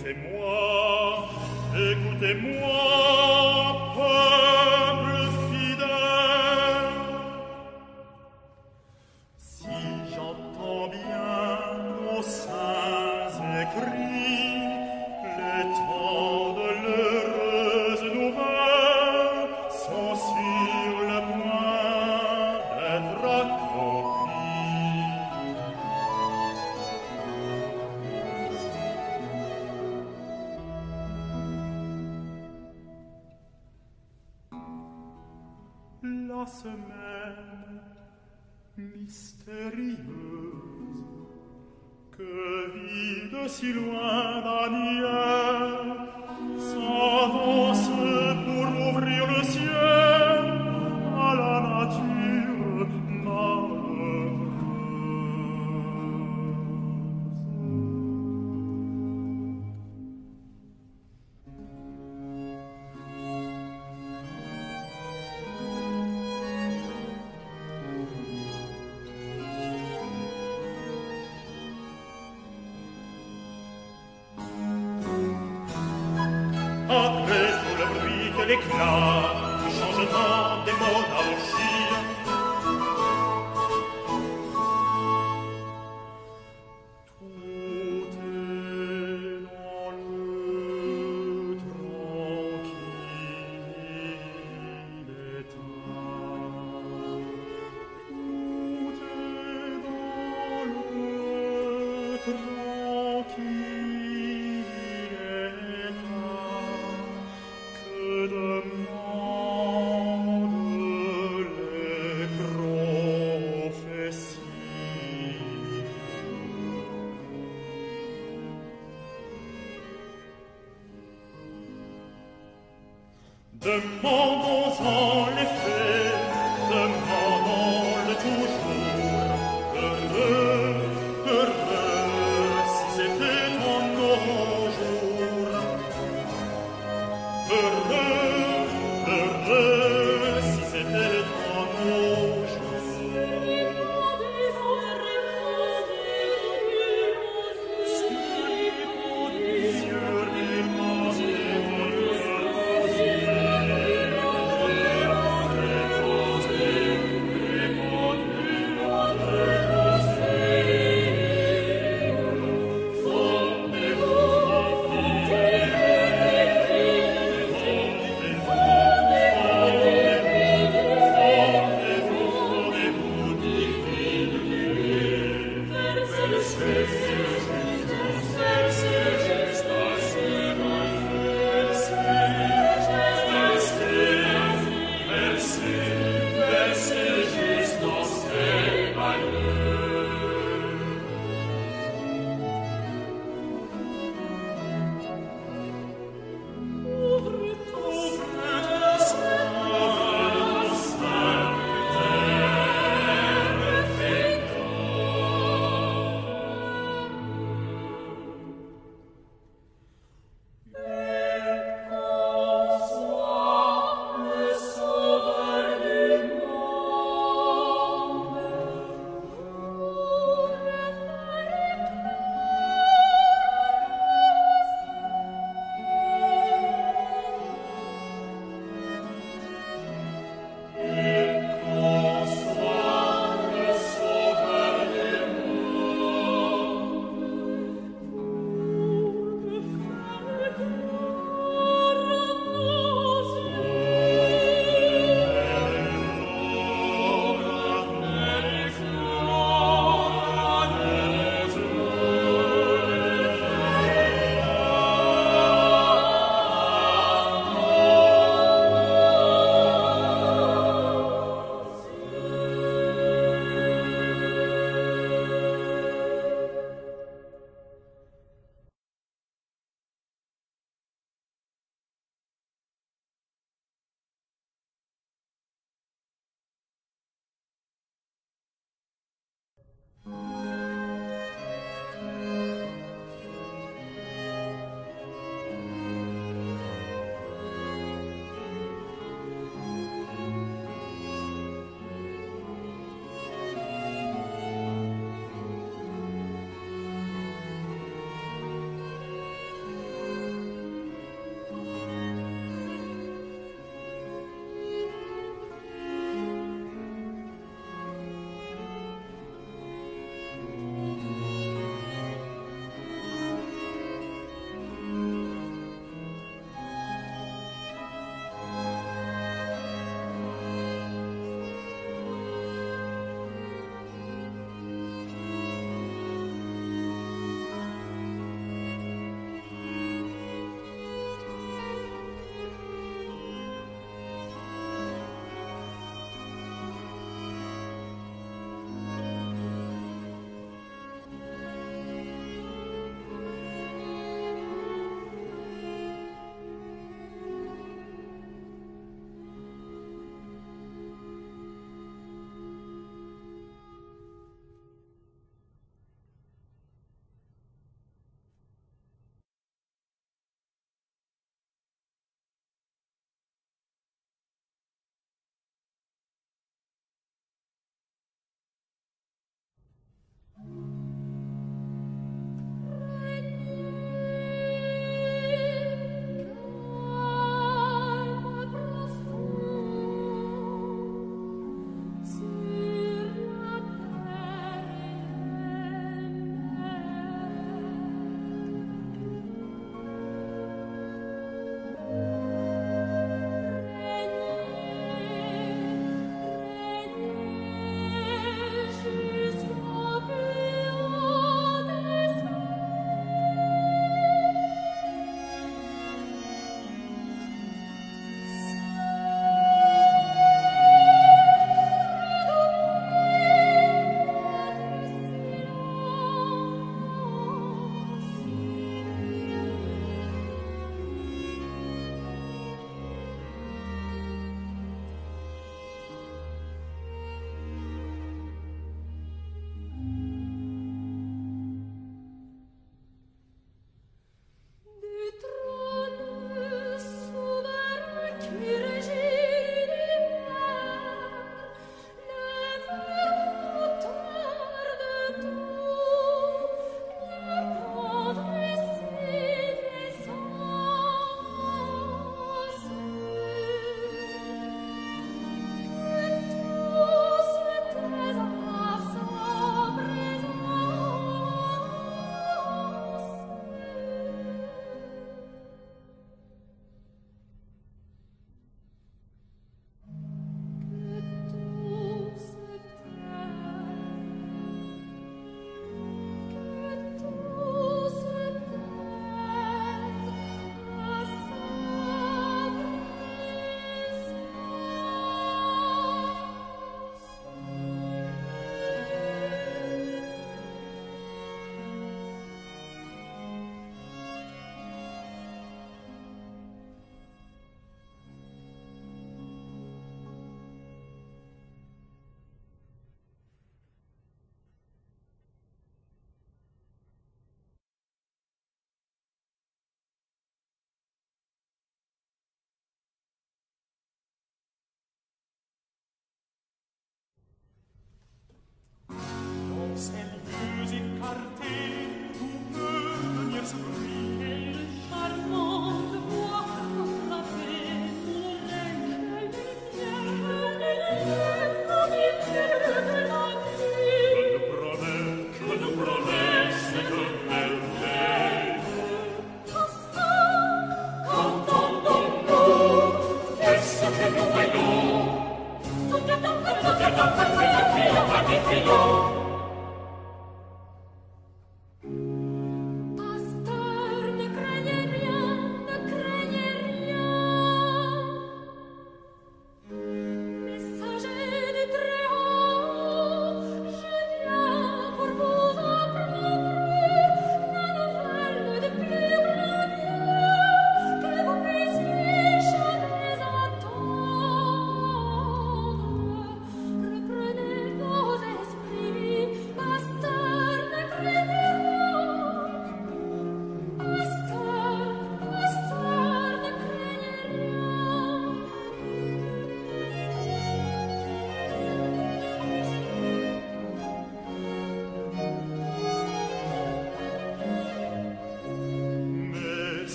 écoutez-moi, écoutez-moi. Oh.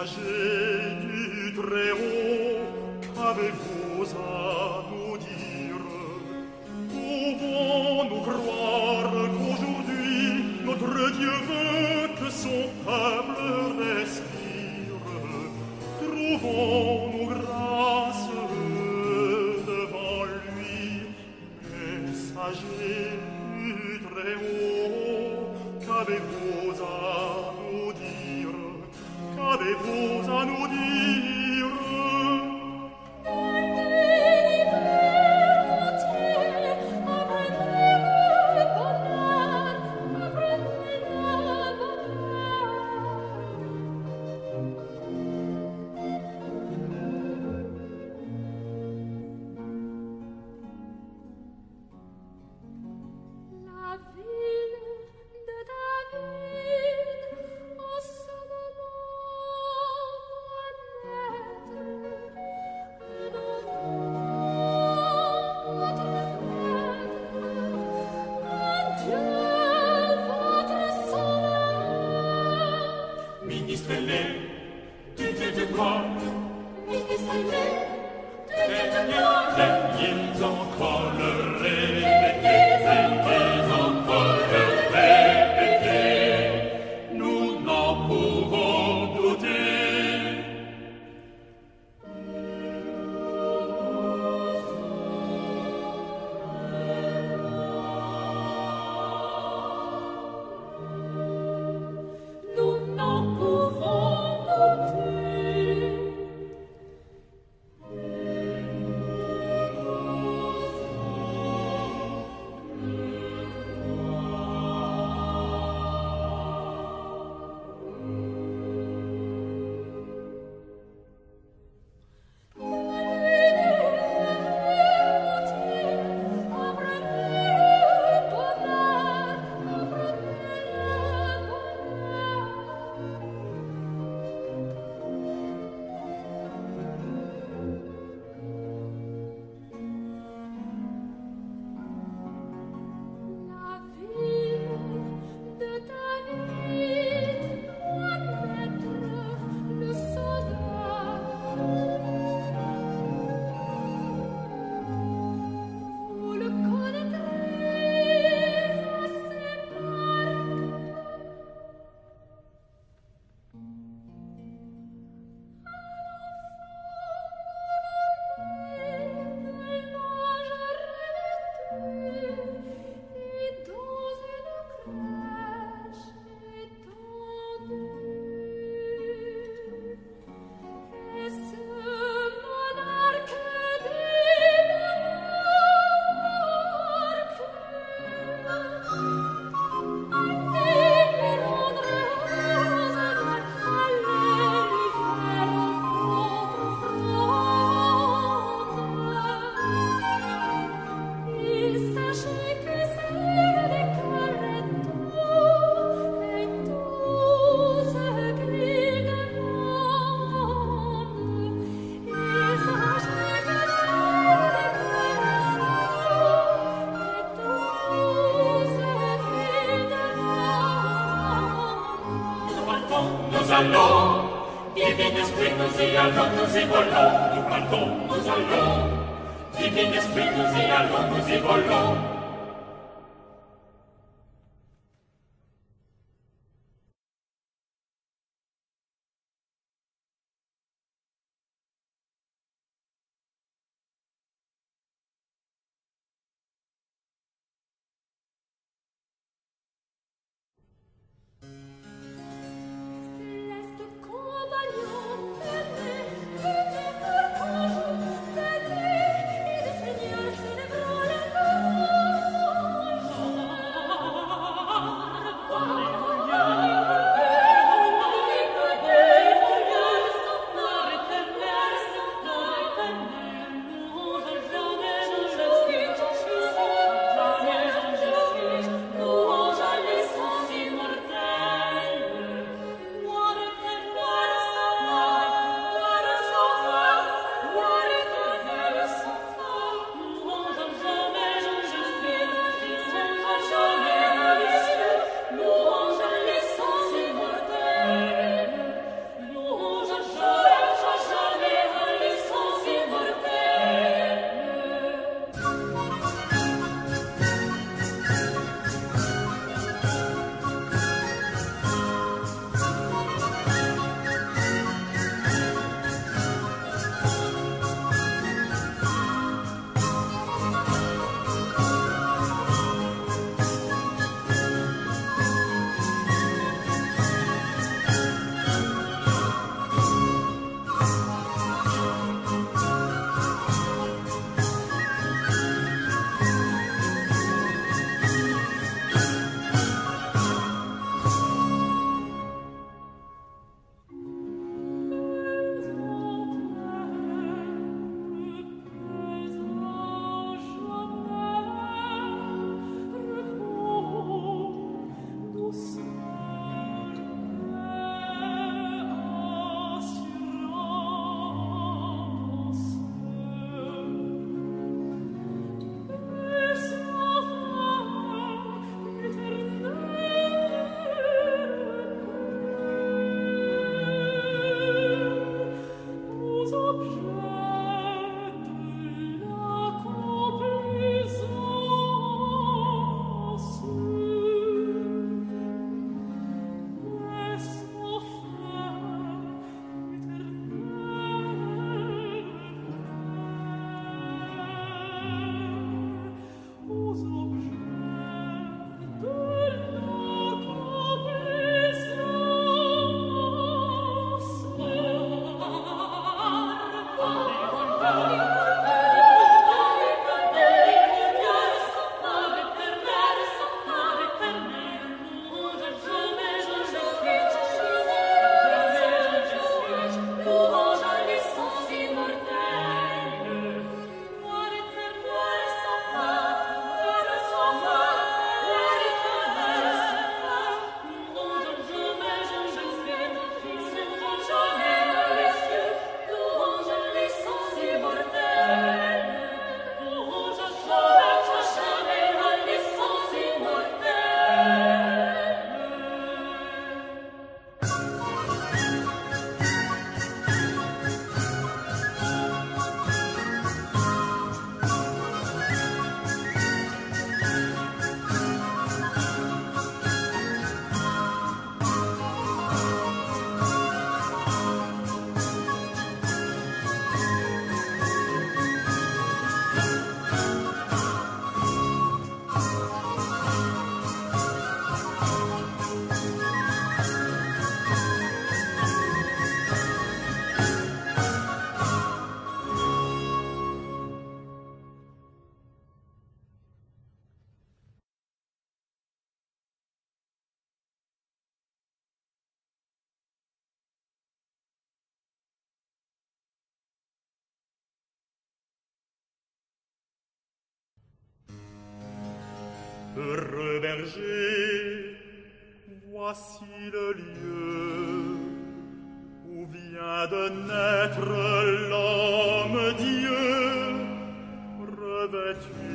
messager du Très-Haut, qu'avez-vous à nous dire? Pouvons-nous croire qu'aujourd'hui notre Dieu veut que son peuple respire? Trouvons don't berger, voici le lieu où vient de naître l'homme Dieu, revêtu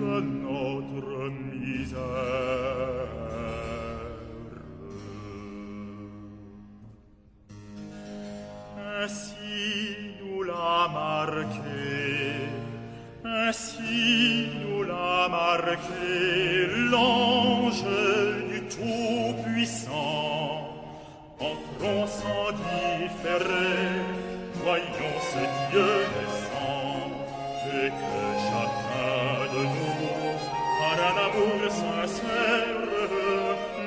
de notre misère. Ainsi nous l'a marqué, ainsi nous l'a marqué différer, voyons ce Dieu naissant, et que chacun de nous, par un amour sincère,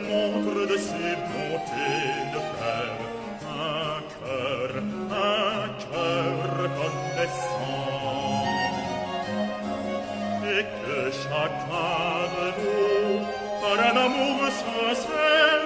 montre de ses bontés de Père un cœur, un cœur reconnaissant. Et que chacun de nous, par un amour sincère,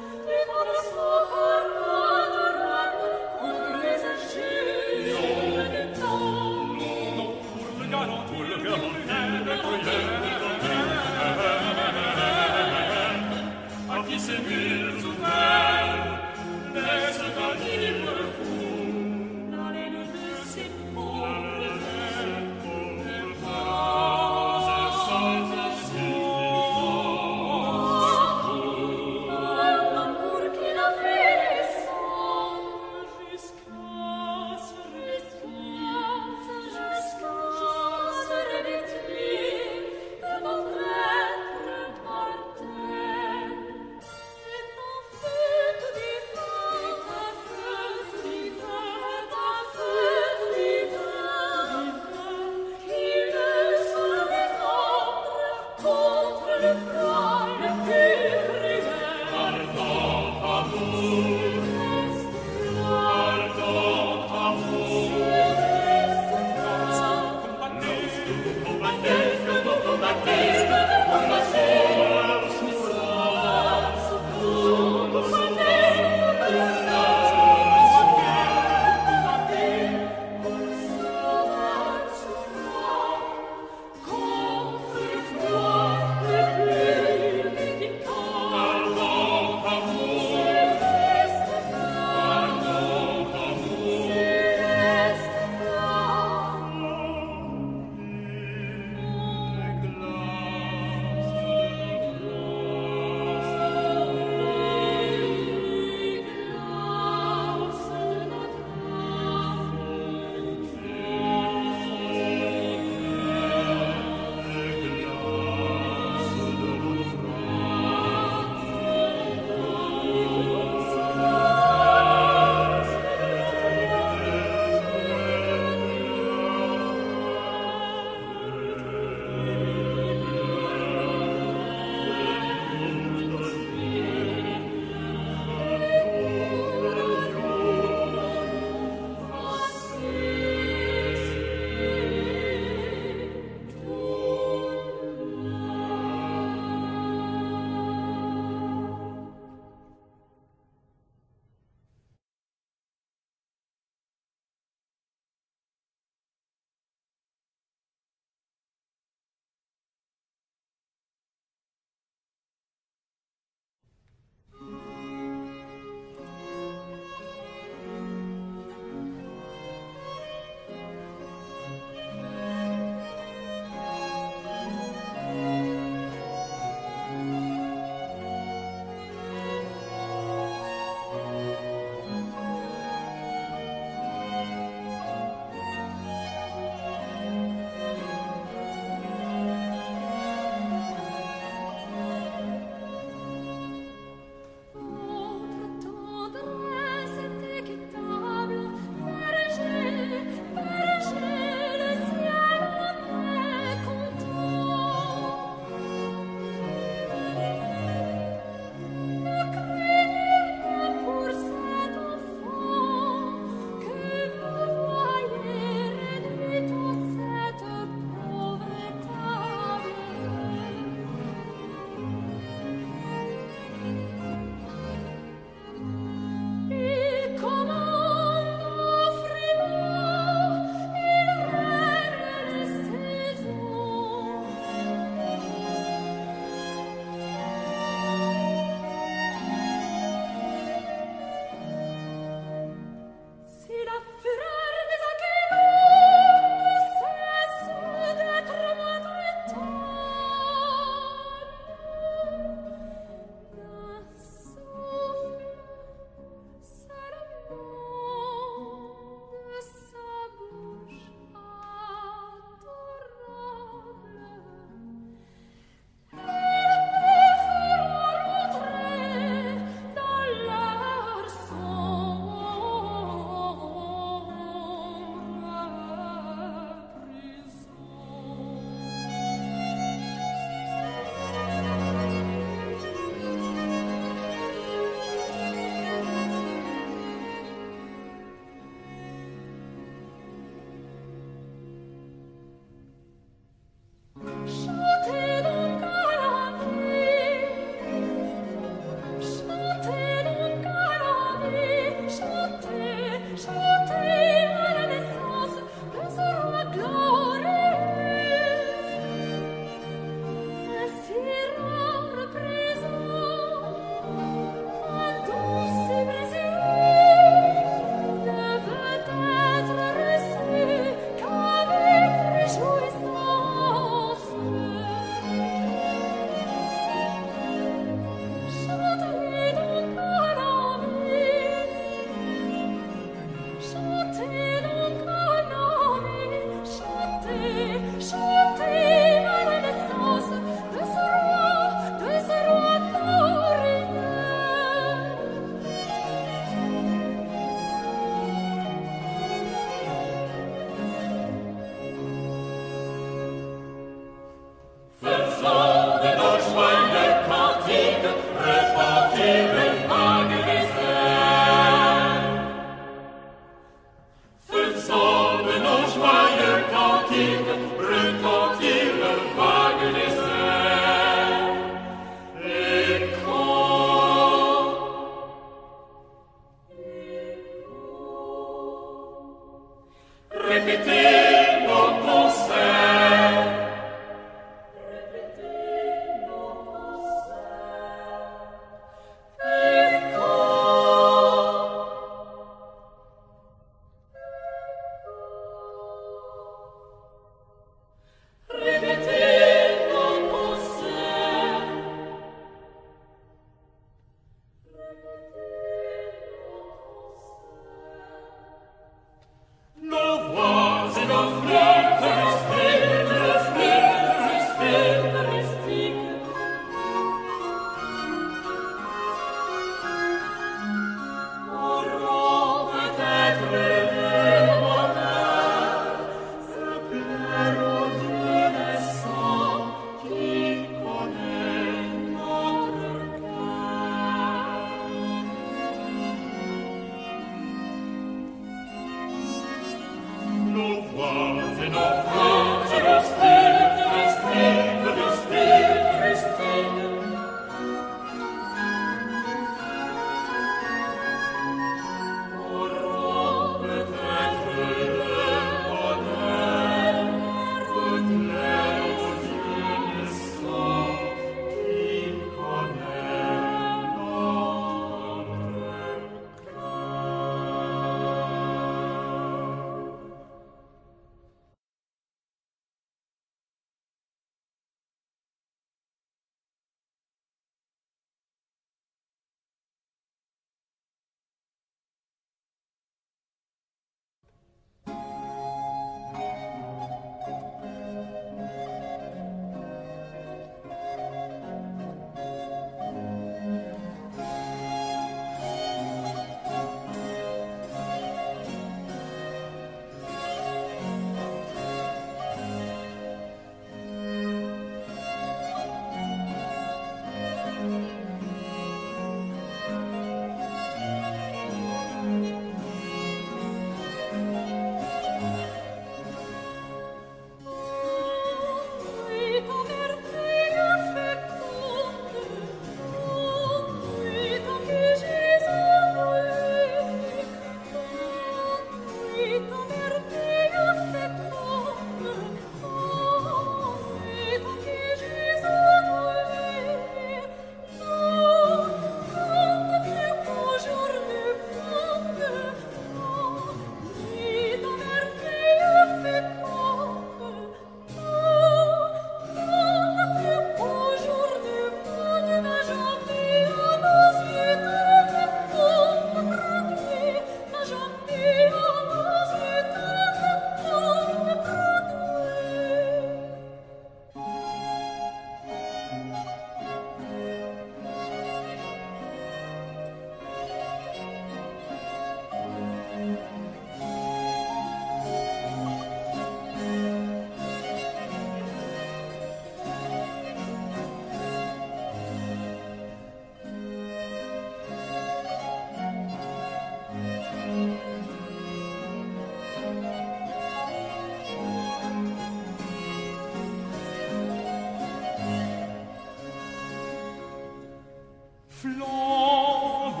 Flambeau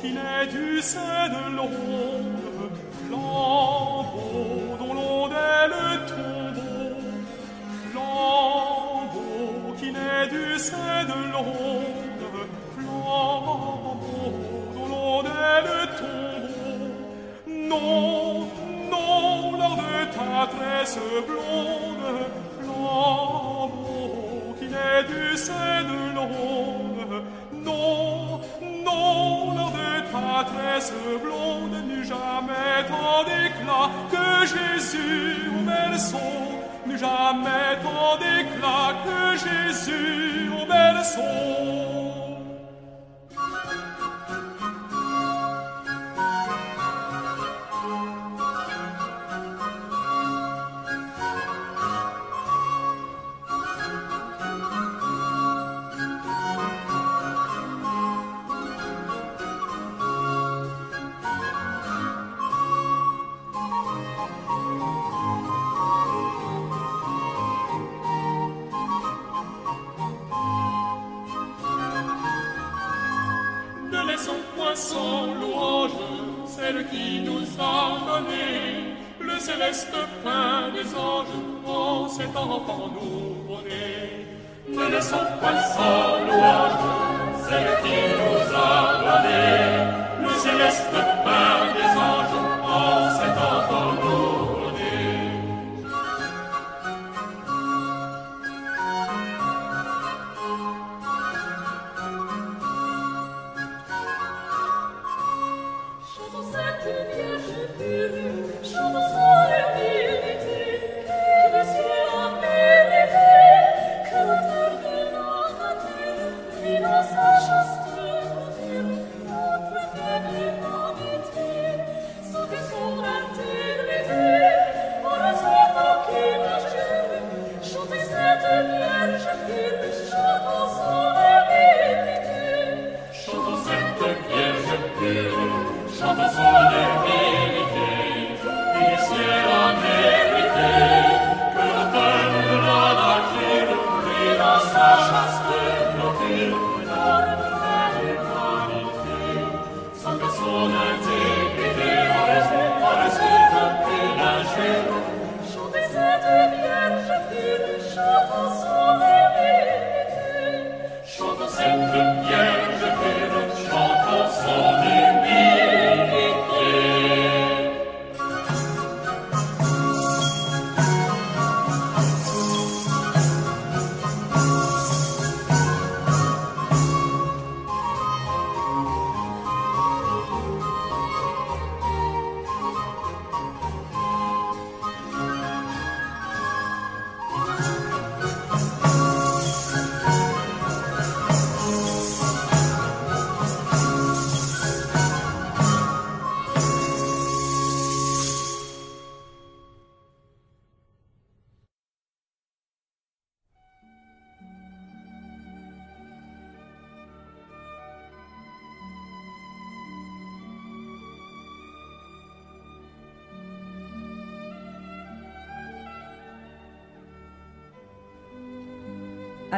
qui du sein de flambeau dont flambeau qui du sein de flambeau dont. Non, non, lors de ta tresse blonde, flambeau qui naît du sein de ta tresse blonde n'eut jamais tant d'éclat que Jésus au berceau, n'eut jamais tant d'éclat que Jésus au berceau. Pain des anges en cet enfant nouveau-né. Ne laissons point sans louange celle qui nous a donné le céleste